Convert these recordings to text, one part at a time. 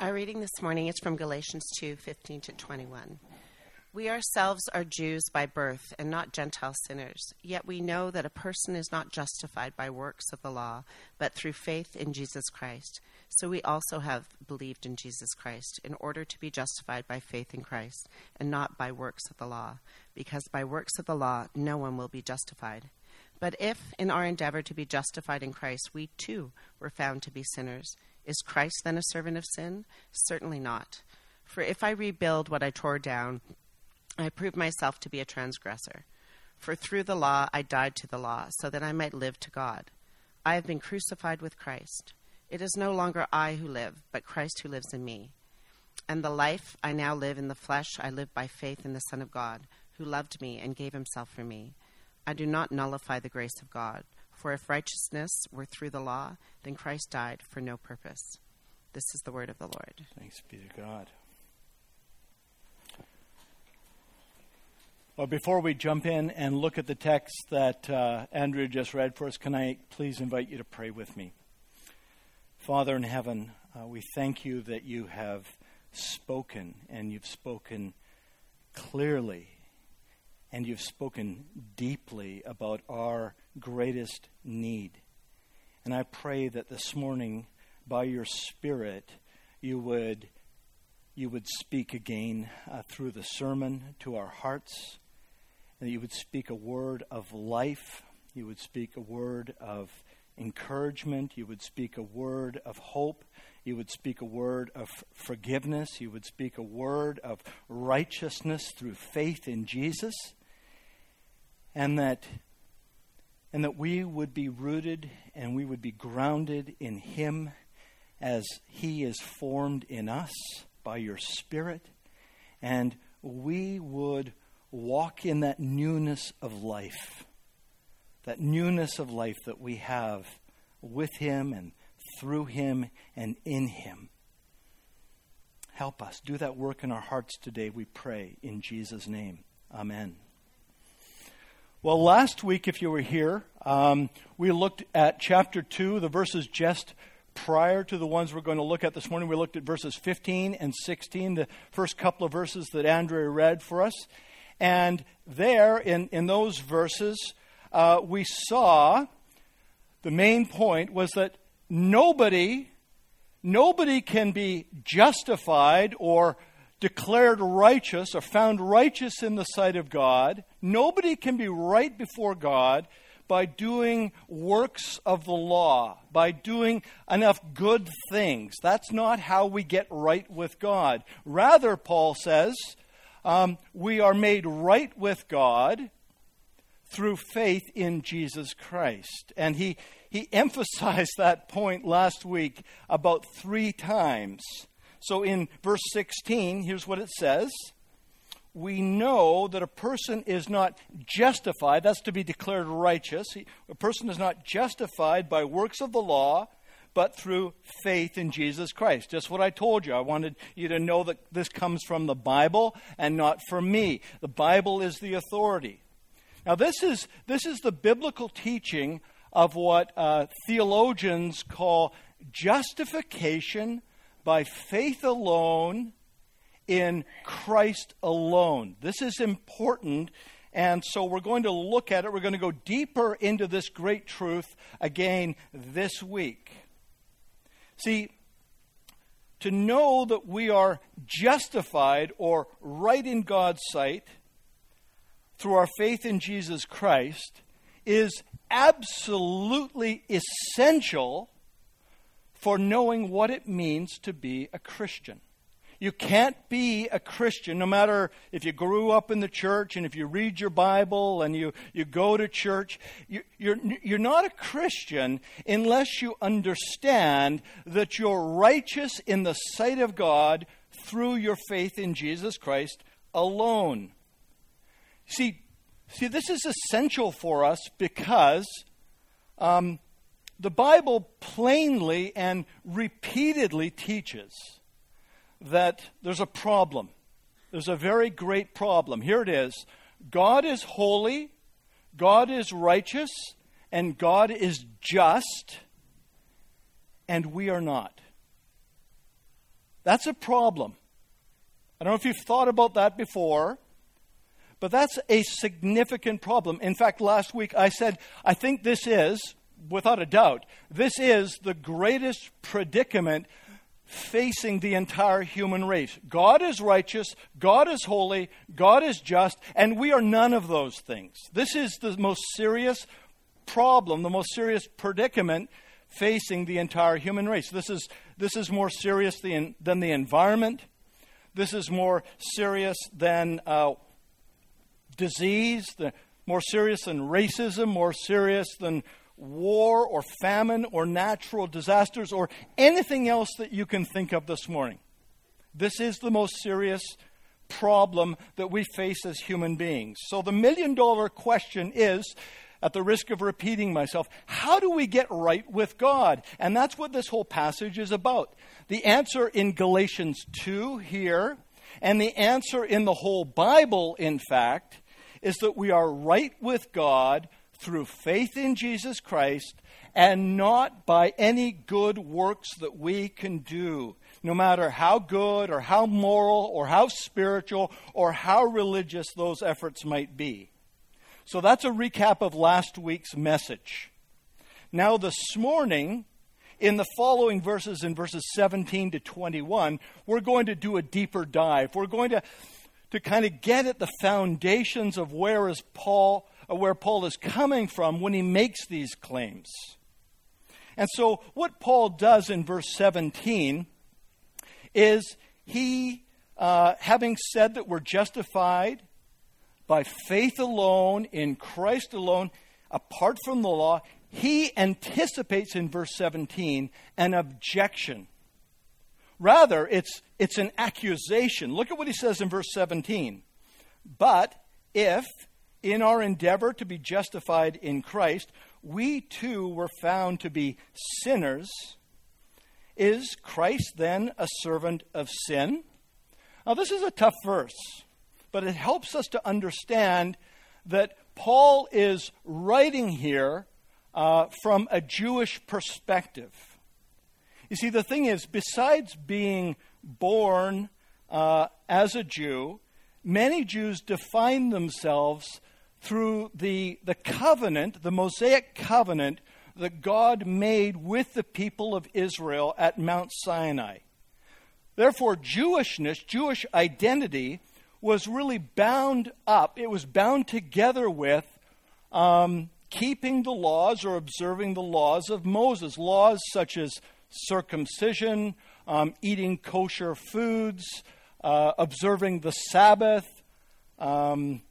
Our reading this morning is from Galatians 2 15 to 21. We ourselves are Jews by birth and not Gentile sinners, yet we know that a person is not justified by works of the law, but through faith in Jesus Christ. So we also have believed in Jesus Christ, in order to be justified by faith in Christ, and not by works of the law, because by works of the law no one will be justified. But if, in our endeavor to be justified in Christ, we too were found to be sinners, is Christ then a servant of sin? Certainly not. For if I rebuild what I tore down, I prove myself to be a transgressor. For through the law I died to the law, so that I might live to God. I have been crucified with Christ. It is no longer I who live, but Christ who lives in me. And the life I now live in the flesh, I live by faith in the Son of God, who loved me and gave himself for me. I do not nullify the grace of God. For if righteousness were through the law, then Christ died for no purpose. This is the word of the Lord. Thanks be to God. Well, before we jump in and look at the text that uh, Andrea just read for us, can I please invite you to pray with me? Father in heaven, uh, we thank you that you have spoken and you've spoken clearly and you've spoken deeply about our greatest need. And I pray that this morning, by your Spirit, you would, you would speak again uh, through the sermon to our hearts, and that you would speak a word of life, you would speak a word of encouragement, you would speak a word of hope, you would speak a word of forgiveness, you would speak a word of righteousness through faith in Jesus, and that and that we would be rooted and we would be grounded in Him as He is formed in us by your Spirit, and we would walk in that newness of life, that newness of life that we have with Him and through Him and in Him. Help us. Do that work in our hearts today, we pray, in Jesus' name. Amen. Well, last week, if you were here, um, we looked at chapter 2, the verses just prior to the ones we're going to look at this morning. We looked at verses 15 and 16, the first couple of verses that Andrea read for us. And there, in, in those verses, uh, we saw the main point was that nobody, nobody can be justified or declared righteous or found righteous in the sight of God. Nobody can be right before God by doing works of the law, by doing enough good things. That's not how we get right with God. Rather, Paul says, um, we are made right with God through faith in Jesus Christ. And he, he emphasized that point last week about three times. So in verse 16, here's what it says We know that a person is not justified, that's to be declared righteous. A person is not justified by works of the law, but through faith in Jesus Christ. Just what I told you. I wanted you to know that this comes from the Bible and not from me. The Bible is the authority. Now, this is, this is the biblical teaching of what uh, theologians call justification by faith alone in Christ alone. This is important. And so we're going to look at it. We're going to go deeper into this great truth again this week. See, to know that we are justified or right in God's sight through our faith in Jesus Christ is absolutely essential for knowing what it means to be a Christian. You can't be a Christian no matter if you grew up in the church and if you read your Bible and you, you go to church. You, you're, you're not a Christian unless you understand that you're righteous in the sight of God through your faith in Jesus Christ alone. See, see this is essential for us because um, the Bible plainly and repeatedly teaches that there's a problem. There's a very great problem. Here it is God is holy, God is righteous, and God is just, and we are not. That's a problem. I don't know if you've thought about that before, but that's a significant problem. In fact, last week I said, I think this is, without a doubt, this is the greatest predicament facing the entire human race. God is righteous, God is holy, God is just, and we are none of those things. This is the most serious problem, the most serious predicament facing the entire human race. This is, this is more serious than, than the environment. This is more serious than uh, disease, the, more serious than racism, more serious than war or famine or natural disasters or anything else that you can think of this morning. This is the most serious problem that we face as human beings. So the million dollar question is at the risk of repeating myself, how do we get right with God? And that's what this whole passage is about. The answer in Galatians 2 here, and the answer in the whole Bible, in fact, is that we are right with God through faith in Jesus Christ and not by any good works that we can do, no matter how good or how moral or how spiritual or how religious those efforts might be. So that's a recap of last week's message. Now, this morning, in the following verses, in verses 17 to 21, we're going to do a deeper dive. We're going to, to kind of get at the foundations of where is Paul where Paul is coming from when he makes these claims. And so, what Paul does in verse 17 is he, uh, having said that we're justified by faith alone, in Christ alone, apart from the law, he anticipates in verse 17 an objection. Rather, it's, it's an accusation. Look at what he says in verse 17. But if in our endeavor to be justified in Christ, we too were found to be sinners. Is Christ then a servant of sin? Now, this is a tough verse, but it helps us to understand that Paul is writing here uh, from a Jewish perspective. You see, the thing is, besides being born uh, as a Jew, many Jews define themselves through the, the covenant, the Mosaic covenant that God made with the people of Israel at Mount Sinai. Therefore, Jewishness, Jewish identity, was really bound up, it was bound together with um, keeping the laws or observing the laws of Moses. Laws such as circumcision, um, eating kosher foods, uh, observing the Sabbath. Um,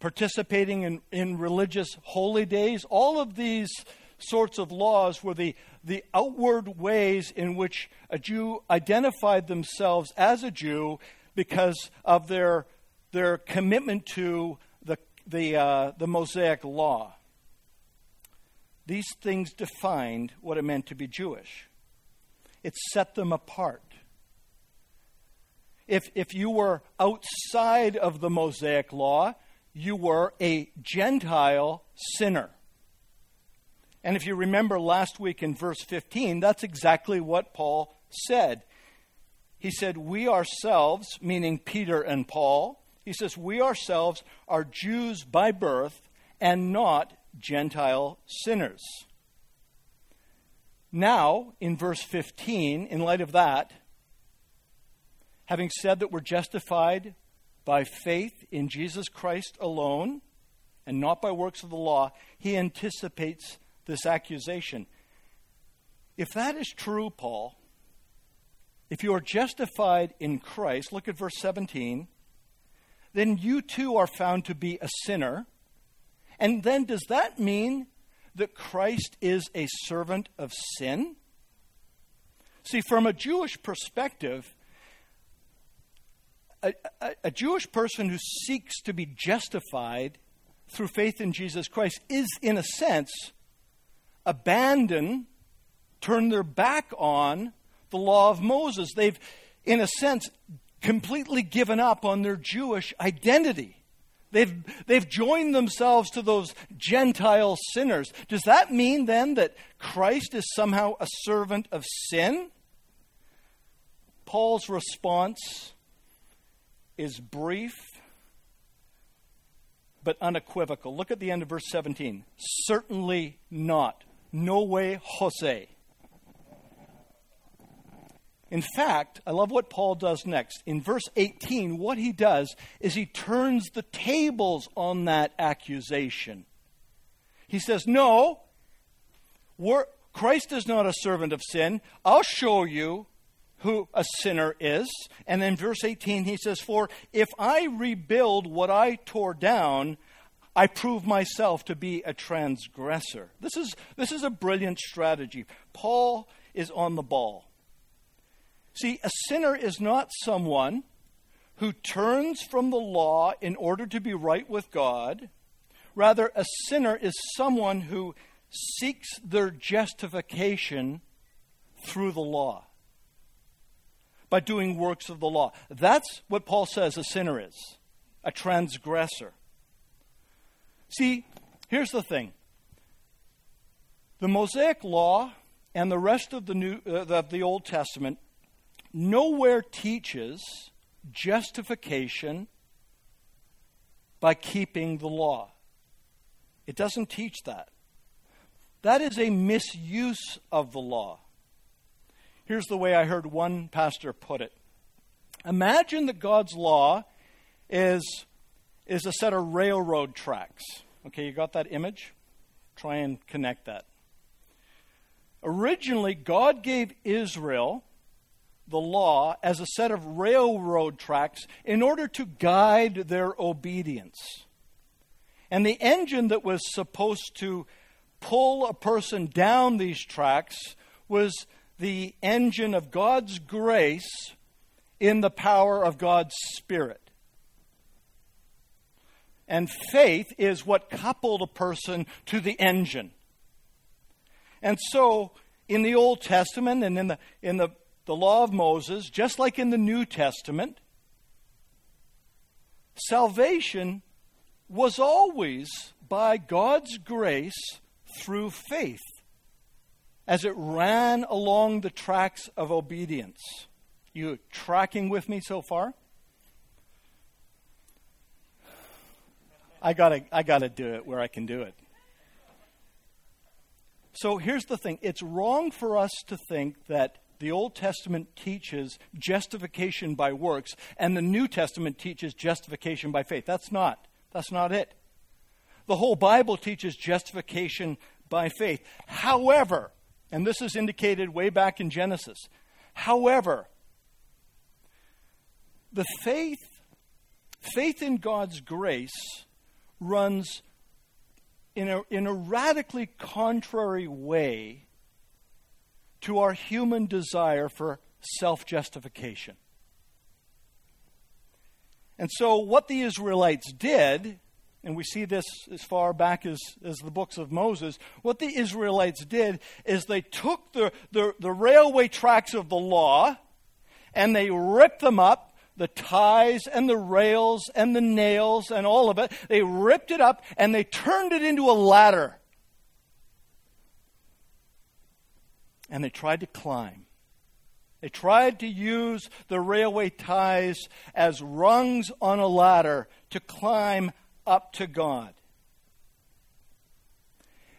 participating in, in religious holy days. All of these sorts of laws were the, the outward ways in which a Jew identified themselves as a Jew because of their, their commitment to the, the, uh, the Mosaic law. These things defined what it meant to be Jewish. It set them apart. If, if you were outside of the Mosaic law, you were a Gentile sinner. And if you remember last week in verse 15, that's exactly what Paul said. He said, We ourselves, meaning Peter and Paul, he says, We ourselves are Jews by birth and not Gentile sinners. Now, in verse 15, in light of that, having said that we're justified by faith in Jesus Christ alone and not by works of the law, he anticipates this accusation. If that is true, Paul, if you are justified in Christ, look at verse 17, then you too are found to be a sinner. And then does that mean that Christ is a servant of sin? See, from a Jewish perspective, a, a, a Jewish person who seeks to be justified through faith in Jesus Christ is, in a sense, abandon, turn their back on the law of Moses. They've, in a sense, completely given up on their Jewish identity. They've, they've joined themselves to those Gentile sinners. Does that mean then that Christ is somehow a servant of sin? Paul's response is brief but unequivocal. Look at the end of verse 17. Certainly not. No way, Jose. In fact, I love what Paul does next. In verse 18, what he does is he turns the tables on that accusation. He says, No, Christ is not a servant of sin. I'll show you who a sinner is. And then verse 18, he says, For if I rebuild what I tore down, I prove myself to be a transgressor. This is, this is a brilliant strategy. Paul is on the ball. See, a sinner is not someone who turns from the law in order to be right with God. Rather, a sinner is someone who seeks their justification through the law, by doing works of the law. That's what Paul says a sinner is a transgressor. See, here's the thing the Mosaic Law and the rest of the, New, uh, of the Old Testament nowhere teaches justification by keeping the law. It doesn't teach that. That is a misuse of the law. Here's the way I heard one pastor put it Imagine that God's law is, is a set of railroad tracks. Okay, you got that image? Try and connect that. Originally, God gave Israel the law as a set of railroad tracks in order to guide their obedience. And the engine that was supposed to pull a person down these tracks was the engine of God's grace in the power of God's Spirit. And faith is what coupled a person to the engine. And so, in the Old Testament and in the, in the the law of Moses, just like in the New Testament, salvation was always by God's grace through faith as it ran along the tracks of obedience. You tracking with me so far? I gotta, I gotta do it where I can do it. So here's the thing it's wrong for us to think that the Old Testament teaches justification by works, and the New Testament teaches justification by faith. That's not. That's not it. The whole Bible teaches justification by faith. However, and this is indicated way back in Genesis, however, the faith, faith in God's grace runs in a, in a radically contrary way to our human desire for self justification. And so, what the Israelites did, and we see this as far back as, as the books of Moses, what the Israelites did is they took the, the, the railway tracks of the law and they ripped them up the ties and the rails and the nails and all of it. They ripped it up and they turned it into a ladder. and they tried to climb. They tried to use the railway ties as rungs on a ladder to climb up to God.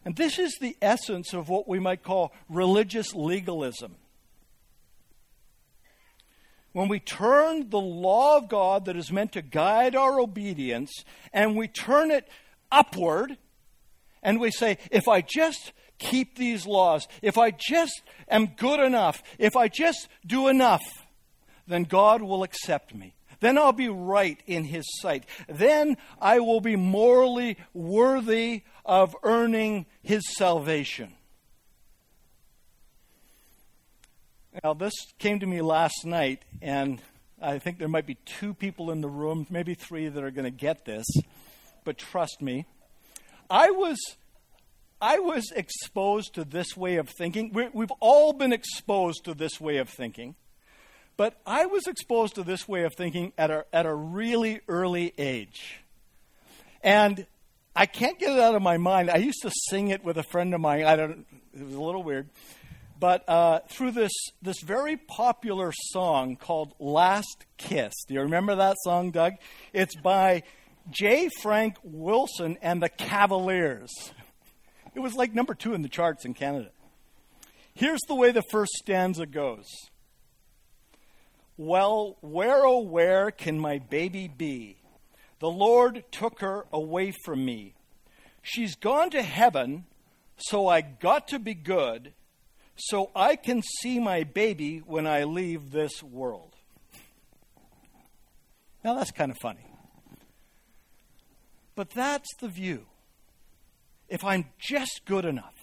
And this is the essence of what we might call religious legalism. When we turn the law of God that is meant to guide our obedience and we turn it upward and we say, if I just keep these laws, if I just am good enough, if I just do enough, then God will accept me. Then I'll be right in His sight. Then I will be morally worthy of earning His salvation. Now, this came to me last night, and I think there might be two people in the room, maybe three, that are going to get this. But trust me, I was I was exposed to this way of thinking. we we've all been exposed to this way of thinking. But I was exposed to this way of thinking at a, at a really early age. And I can't get it out of my mind. I used to sing it with a friend of mine. I don't, it was a little weird. but uh, through this, this very popular song called Last Kiss. Do you remember that song, Doug? It's by J. Frank Wilson and the Cavaliers. It was like number two in the charts in Canada. Here's the way the first stanza goes Well, where, oh, where can my baby be? The Lord took her away from me. She's gone to heaven, so I got to be good so I can see my baby when I leave this world. Now that's kind of funny. But that's the view. If I'm just good enough,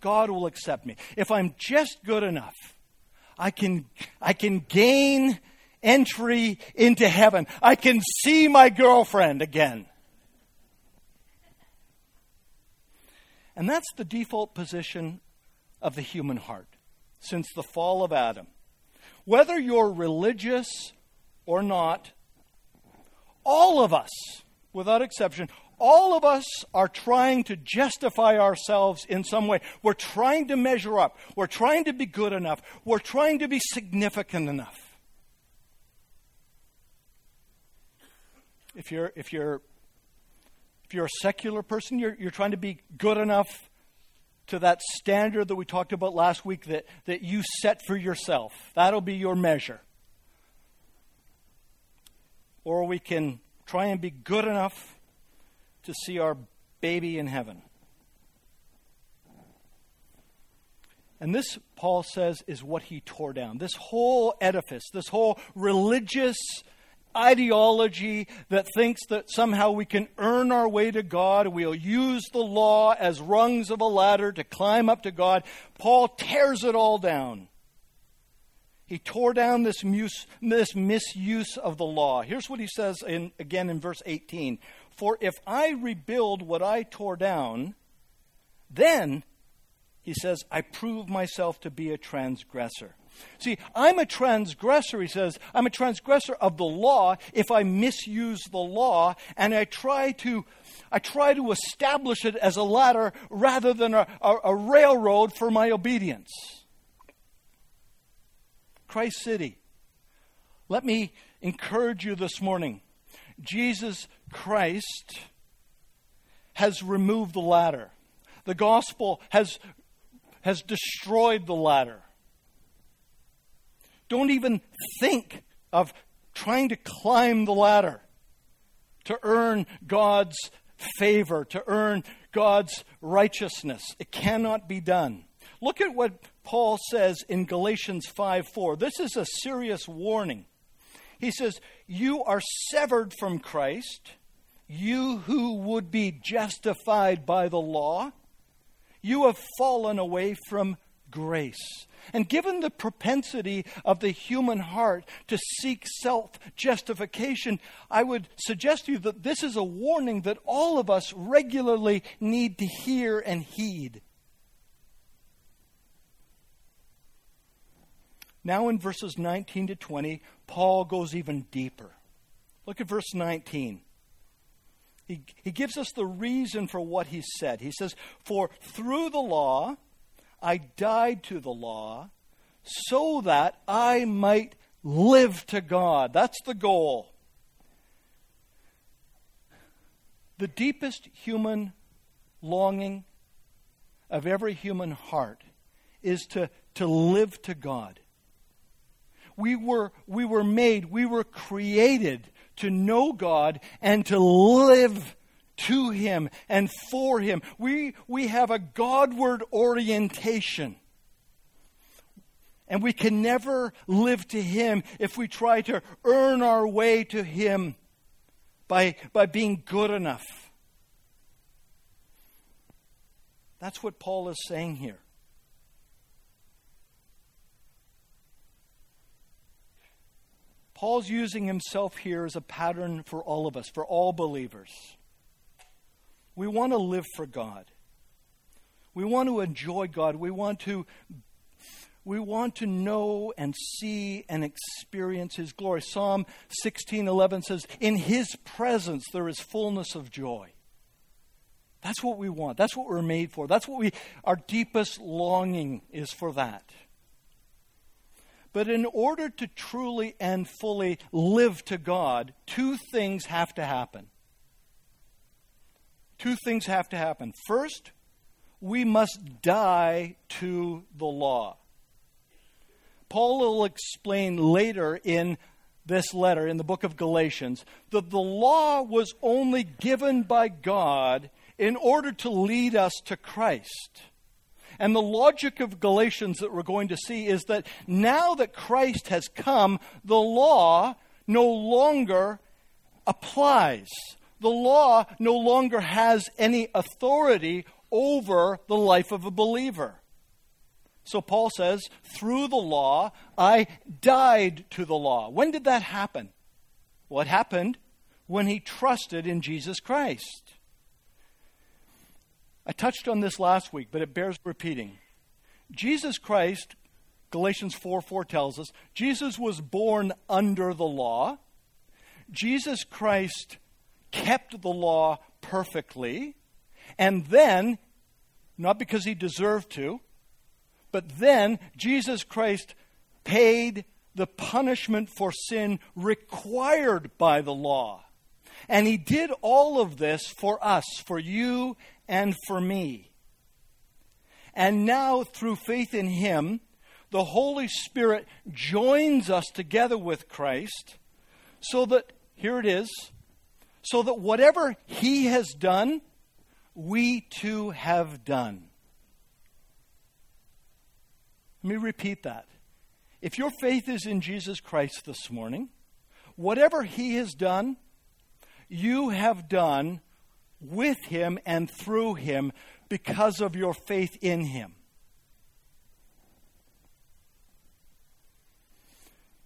God will accept me. If I'm just good enough, I can, I can gain entry into heaven. I can see my girlfriend again. And that's the default position of the human heart since the fall of Adam. Whether you're religious or not, all of us, without exception, all of us are trying to justify ourselves in some way. We're trying to measure up. We're trying to be good enough. We're trying to be significant enough. If you're, if you're, if you're a secular person, you're, you're trying to be good enough to that standard that we talked about last week that, that you set for yourself. That'll be your measure. Or we can try and be good enough to see our baby in heaven. And this, Paul says, is what he tore down. This whole edifice, this whole religious ideology that thinks that somehow we can earn our way to God. We'll use the law as rungs of a ladder to climb up to God. Paul tears it all down. He tore down this, this misuse of the law. Here's what he says in, again in verse 18 For if I rebuild what I tore down, then, he says, I prove myself to be a transgressor. See, I'm a transgressor, he says. I'm a transgressor of the law if I misuse the law and I try to I try to establish it as a ladder rather than a, a, a railroad for my obedience. Christ City, let me encourage you this morning. Jesus Christ has removed the ladder. The gospel has, has destroyed the ladder. Don't even think of trying to climb the ladder to earn God's favor, to earn God's righteousness. It cannot be done. Look at what Paul says in Galatians 5 4. This is a serious warning. He says, You are severed from Christ, you who would be justified by the law. You have fallen away from grace. And given the propensity of the human heart to seek self justification, I would suggest to you that this is a warning that all of us regularly need to hear and heed. Now, in verses 19 to 20, Paul goes even deeper. Look at verse 19. He, he gives us the reason for what he said. He says, For through the law, I died to the law so that I might live to God. That's the goal. The deepest human longing of every human heart is to, to live to God. We were, we were made, we were created to know God and to live to Him and for Him. We, we have a Godward orientation. And we can never live to Him if we try to earn our way to Him by, by being good enough. That's what Paul is saying here. Paul's using himself here as a pattern for all of us, for all believers. We want to live for God. We want to enjoy God. We want to we want to know and see and experience his glory. Psalm 16:11 says, "In his presence there is fullness of joy." That's what we want. That's what we're made for. That's what we, our deepest longing is for that. But in order to truly and fully live to God, two things have to happen. Two things have to happen. First, we must die to the law. Paul will explain later in this letter, in the book of Galatians, that the law was only given by God in order to lead us to Christ. And the logic of Galatians that we're going to see is that now that Christ has come, the law no longer applies. The law no longer has any authority over the life of a believer. So Paul says, through the law, I died to the law. When did that happen? What happened? When he trusted in Jesus Christ. I touched on this last week, but it bears repeating. Jesus Christ, Galatians 4 4 tells us, Jesus was born under the law. Jesus Christ kept the law perfectly. And then, not because he deserved to, but then Jesus Christ paid the punishment for sin required by the law. And he did all of this for us, for you and for me. And now, through faith in him, the Holy Spirit joins us together with Christ so that, here it is, so that whatever he has done, we too have done. Let me repeat that. If your faith is in Jesus Christ this morning, whatever he has done, you have done with him and through him because of your faith in him.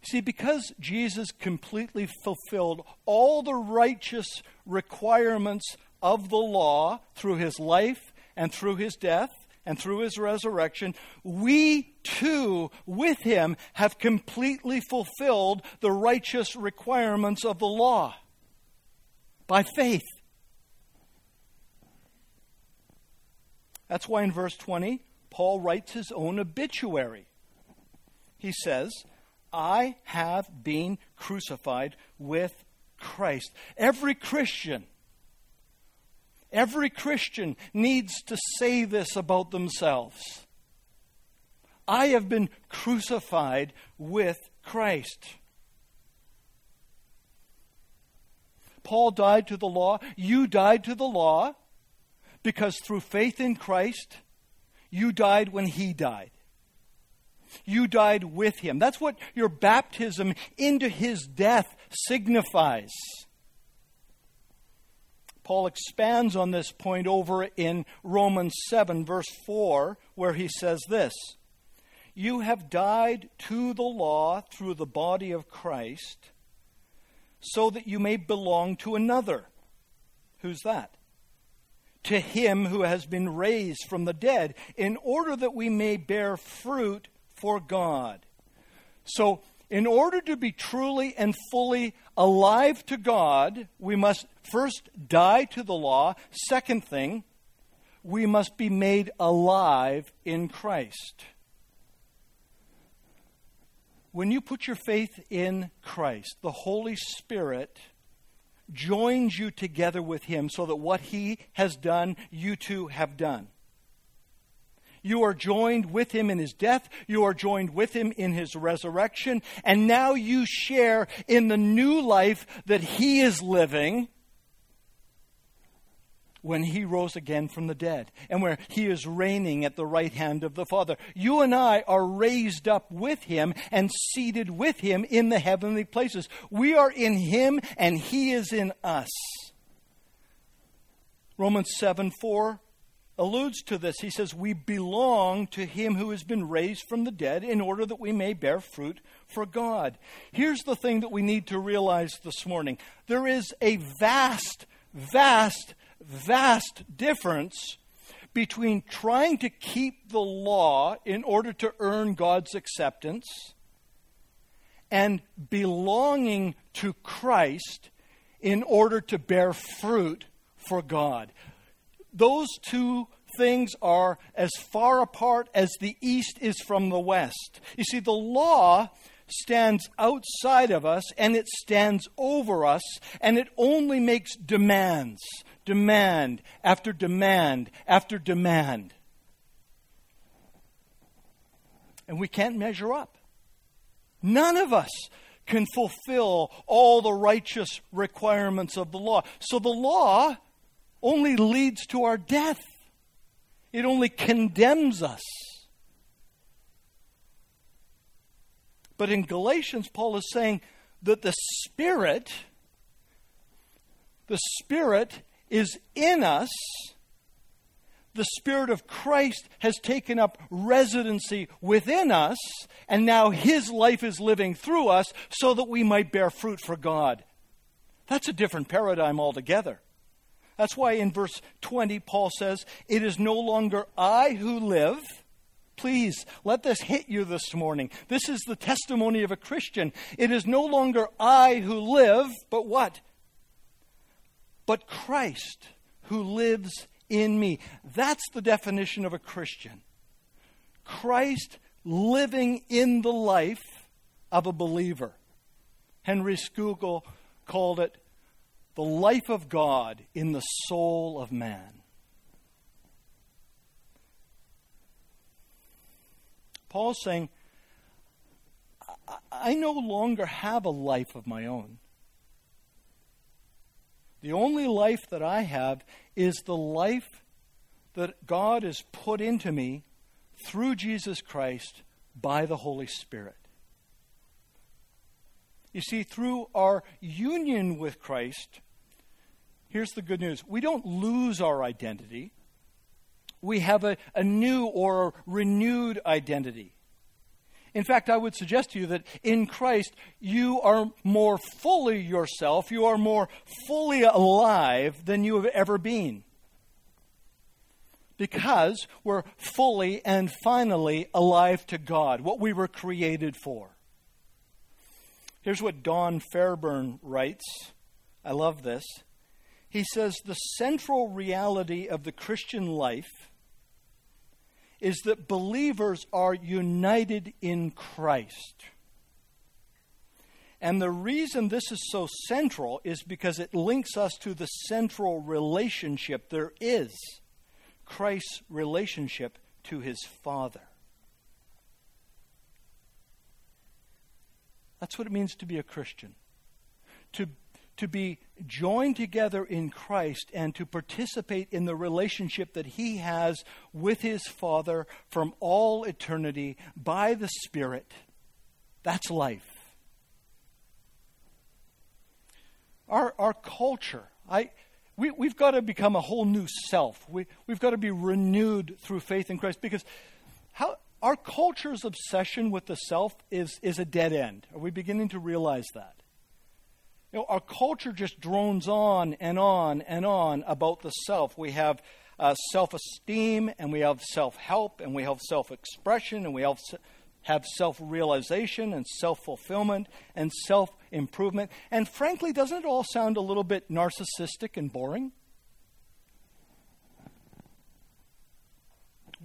See, because Jesus completely fulfilled all the righteous requirements of the law through his life and through his death and through his resurrection, we too, with him, have completely fulfilled the righteous requirements of the law by faith. That's why in verse 20, Paul writes his own obituary. He says, I have been crucified with Christ. Every Christian, every Christian needs to say this about themselves. I have been crucified with Christ. Paul died to the law. You died to the law because through faith in Christ, you died when he died. You died with him. That's what your baptism into his death signifies. Paul expands on this point over in Romans 7, verse 4, where he says this You have died to the law through the body of Christ, so that you may belong to another. Who's that? To him who has been raised from the dead, in order that we may bear fruit for God. So, in order to be truly and fully alive to God, we must first die to the law. Second thing, we must be made alive in Christ. When you put your faith in Christ, the Holy Spirit joins you together with Him so that what He has done, you too have done. You are joined with him in his death. You are joined with him in his resurrection. And now you share in the new life that he is living when he rose again from the dead and where he is reigning at the right hand of the Father. You and I are raised up with him and seated with him in the heavenly places. We are in him and he is in us. Romans 7 4 alludes to this. He says, We belong to him who has been raised from the dead in order that we may bear fruit for God. Here's the thing that we need to realize this morning there is a vast, vast, vast difference between trying to keep the law in order to earn God's acceptance and belonging to Christ in order to bear fruit for God those two things are as far apart as the east is from the west. You see, the law stands outside of us and it stands over us and it only makes demands, demand after demand after demand. And we can't measure up. None of us can fulfill all the righteous requirements of the law. So the law only leads to our death, it only condemns us. But in Galatians, Paul is saying that the Spirit, the Spirit is in us. The Spirit of Christ has taken up residency within us, and now His life is living through us so that we might bear fruit for God. That's a different paradigm altogether. That's why in verse 20, Paul says, It is no longer I who live Please let this hit you this morning. This is the testimony of a Christian. It is no longer I who live, but what? But Christ who lives in me. That's the definition of a Christian. Christ living in the life of a believer. Henry Scougal called it the life of God in the soul of man. Paul's saying, I no longer have a life of my own. The only life that I have is the life that God has put into me through Jesus Christ by the Holy Spirit. You see, through our union with Christ, here's the good news we don't lose our identity we have a, a new or renewed identity. In fact, I would suggest to you that in Christ, you are more fully yourself, you are more fully alive than you have ever been. Because we're fully and finally alive to God, what we were created for. Here's what Don Fairbairn writes. I love this. He says, The central reality of the Christian life is that believers are united in Christ. And the reason this is so central is because it links us to the central relationship there is Christ's relationship to his Father. That's what it means to be a Christian. To to be joined together in Christ and to participate in the relationship that He has with His Father from all eternity by the Spirit. That's life. Our, our culture, I, we, we've got to become a whole new self. We, we've got to be renewed through faith in Christ because how, our culture's obsession with the self is, is a dead end. Are we beginning to realize that? You know, our culture just drones on and on and on about the self. We have uh, self esteem, and we have self help, and we have self expression, and we have, have self realization, and self fulfillment, and self improvement. And frankly, doesn't it all sound a little bit narcissistic and boring?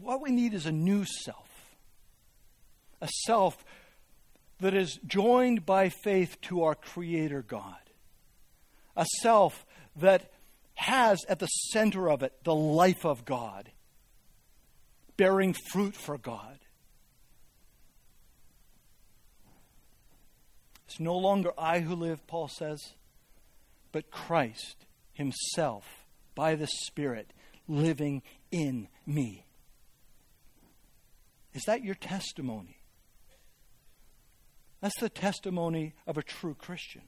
What we need is a new self, a self that is joined by faith to our Creator God. A self that has at the center of it the life of God, bearing fruit for God. It's no longer I who live, Paul says, but Christ Himself, by the Spirit, living in me. Is that your testimony? That's the testimony of a true Christian.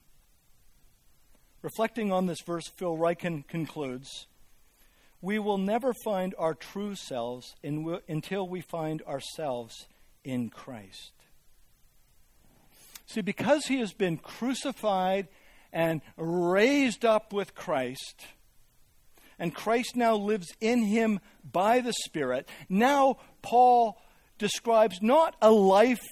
Reflecting on this verse, Phil Ryken concludes We will never find our true selves in, until we find ourselves in Christ. See, because he has been crucified and raised up with Christ, and Christ now lives in him by the Spirit, now Paul describes not a life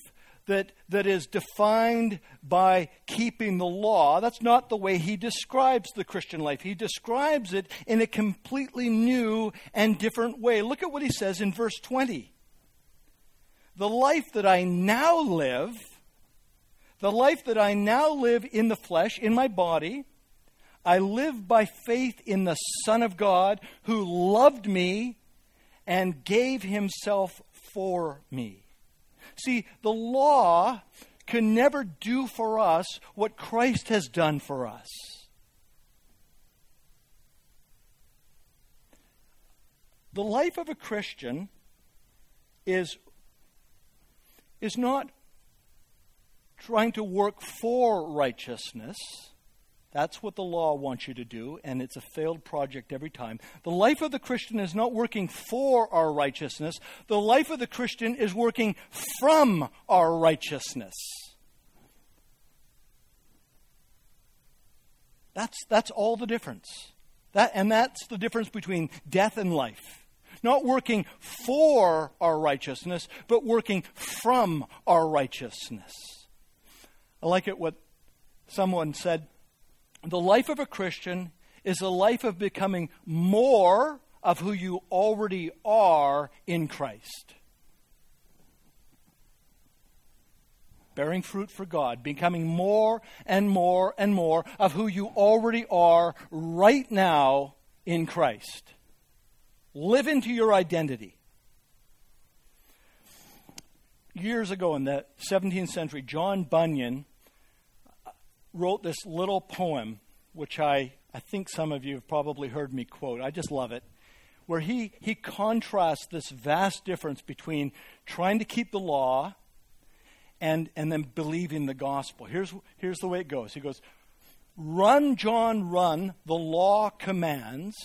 that, that is defined by keeping the law. That's not the way he describes the Christian life. He describes it in a completely new and different way. Look at what he says in verse 20. The life that I now live, the life that I now live in the flesh, in my body, I live by faith in the Son of God who loved me and gave himself for me. See, the law can never do for us what Christ has done for us. The life of a Christian is, is not trying to work for righteousness that's what the law wants you to do, and it's a failed project every time. The life of the Christian is not working for our righteousness, the life of the Christian is working from our righteousness. That's, that's all the difference. That, and that's the difference between death and life. Not working for our righteousness, but working from our righteousness. I like it what someone said the life of a Christian is a life of becoming more of who you already are in Christ. Bearing fruit for God, becoming more and more and more of who you already are right now in Christ. Live into your identity. Years ago in the 17th century, John Bunyan wrote this little poem, which I, I think some of you have probably heard me quote. I just love it. Where he, he contrasts this vast difference between trying to keep the law and, and then believing the gospel. Here's, here's the way it goes He goes, Run, John, run, the law commands,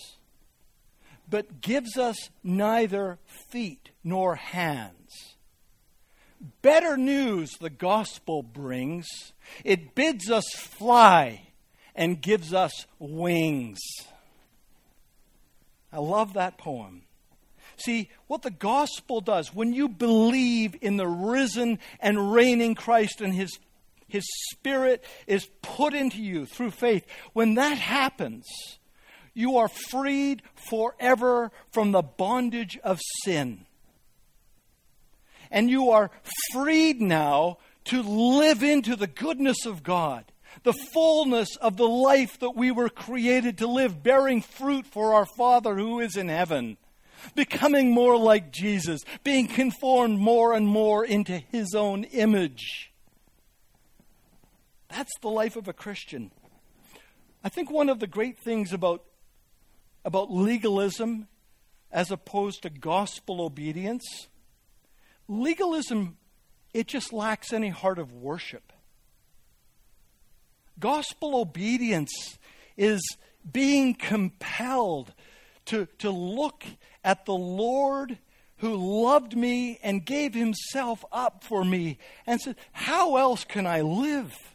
but gives us neither feet nor hands. Better news the gospel brings. It bids us fly and gives us wings. I love that poem. See, what the gospel does, when you believe in the risen and reigning Christ and his, his spirit is put into you through faith, when that happens, you are freed forever from the bondage of sin and you are freed now to live into the goodness of God, the fullness of the life that we were created to live, bearing fruit for our Father who is in heaven, becoming more like Jesus, being conformed more and more into His own image. That's the life of a Christian. I think one of the great things about, about legalism as opposed to gospel obedience legalism, it just lacks any heart of worship. Gospel obedience is being compelled to, to look at the Lord who loved me and gave himself up for me and said, How else can I live?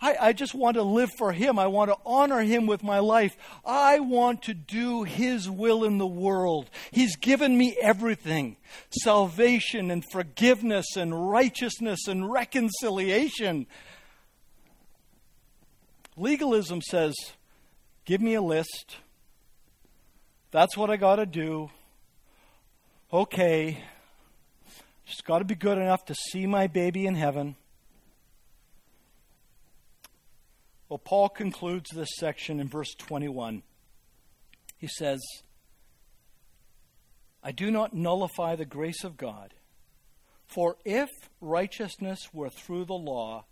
I, I just want to live for Him. I want to honor Him with my life. I want to do His will in the world. He's given me everything salvation and forgiveness and righteousness and reconciliation. Legalism says, Give me a list. That's what I got to do. Okay. Just got to be good enough to see my baby in heaven. Well, Paul concludes this section in verse 21. He says, I do not nullify the grace of God, for if righteousness were through the law,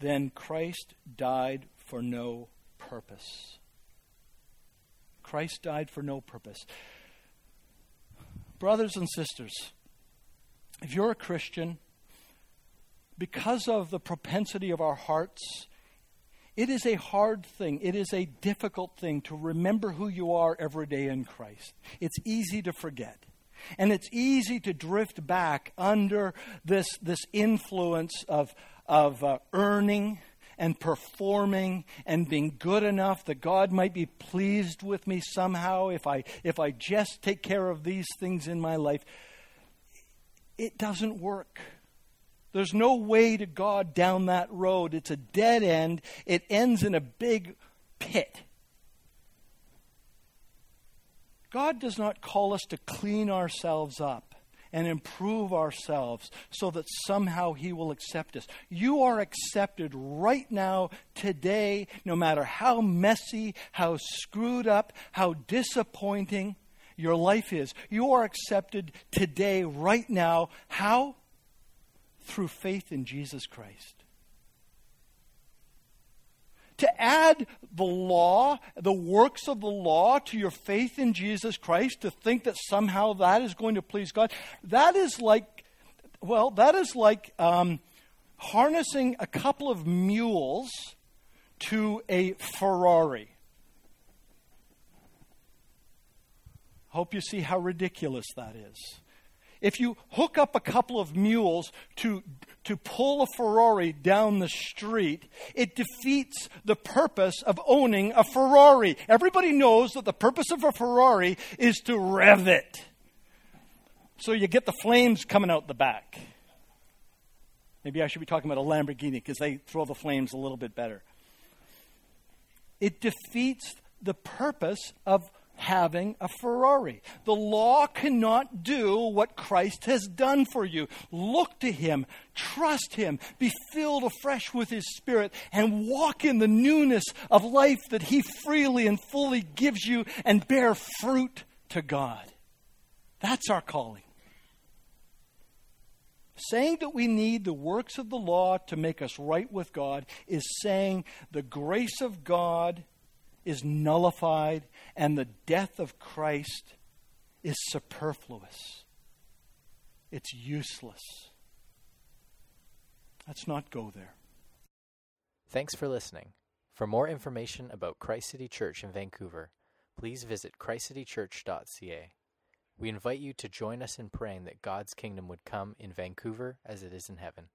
then Christ died for no purpose. Christ died for no purpose. Brothers and sisters, if you're a Christian, because of the propensity of our hearts it is a hard thing, it is a difficult thing to remember who you are every day in Christ. It's easy to forget. And it's easy to drift back under this, this influence of, of uh, earning and performing and being good enough that God might be pleased with me somehow if I, if I just take care of these things in my life. It doesn't work. There's no way to God down that road. It's a dead end. It ends in a big pit. God does not call us to clean ourselves up and improve ourselves so that somehow He will accept us. You are accepted right now, today, no matter how messy, how screwed up, how disappointing your life is. You are accepted today, right now. How? Through faith in Jesus Christ to add the law, the works of the law to your faith in Jesus Christ, to think that somehow that is going to please God, that is like, well, that is like um, harnessing a couple of mules to a Ferrari. Hope you see how ridiculous that is. If you hook up a couple of mules to, to pull a Ferrari down the street, it defeats the purpose of owning a Ferrari. Everybody knows that the purpose of a Ferrari is to rev it. So you get the flames coming out the back. Maybe I should be talking about a Lamborghini because they throw the flames a little bit better. It defeats the purpose of having a Ferrari. The law cannot do what Christ has done for you. Look to Him, trust Him, be filled afresh with His Spirit, and walk in the newness of life that He freely and fully gives you and bear fruit to God. That's our calling. Saying that we need the works of the law to make us right with God is saying the grace of God is nullified and the death of Christ is superfluous. It's useless. Let's not go there. Thanks for listening. For more information about Christ City Church in Vancouver, please visit christcitychurch.ca. We invite you to join us in praying that God's kingdom would come in Vancouver as it is in heaven.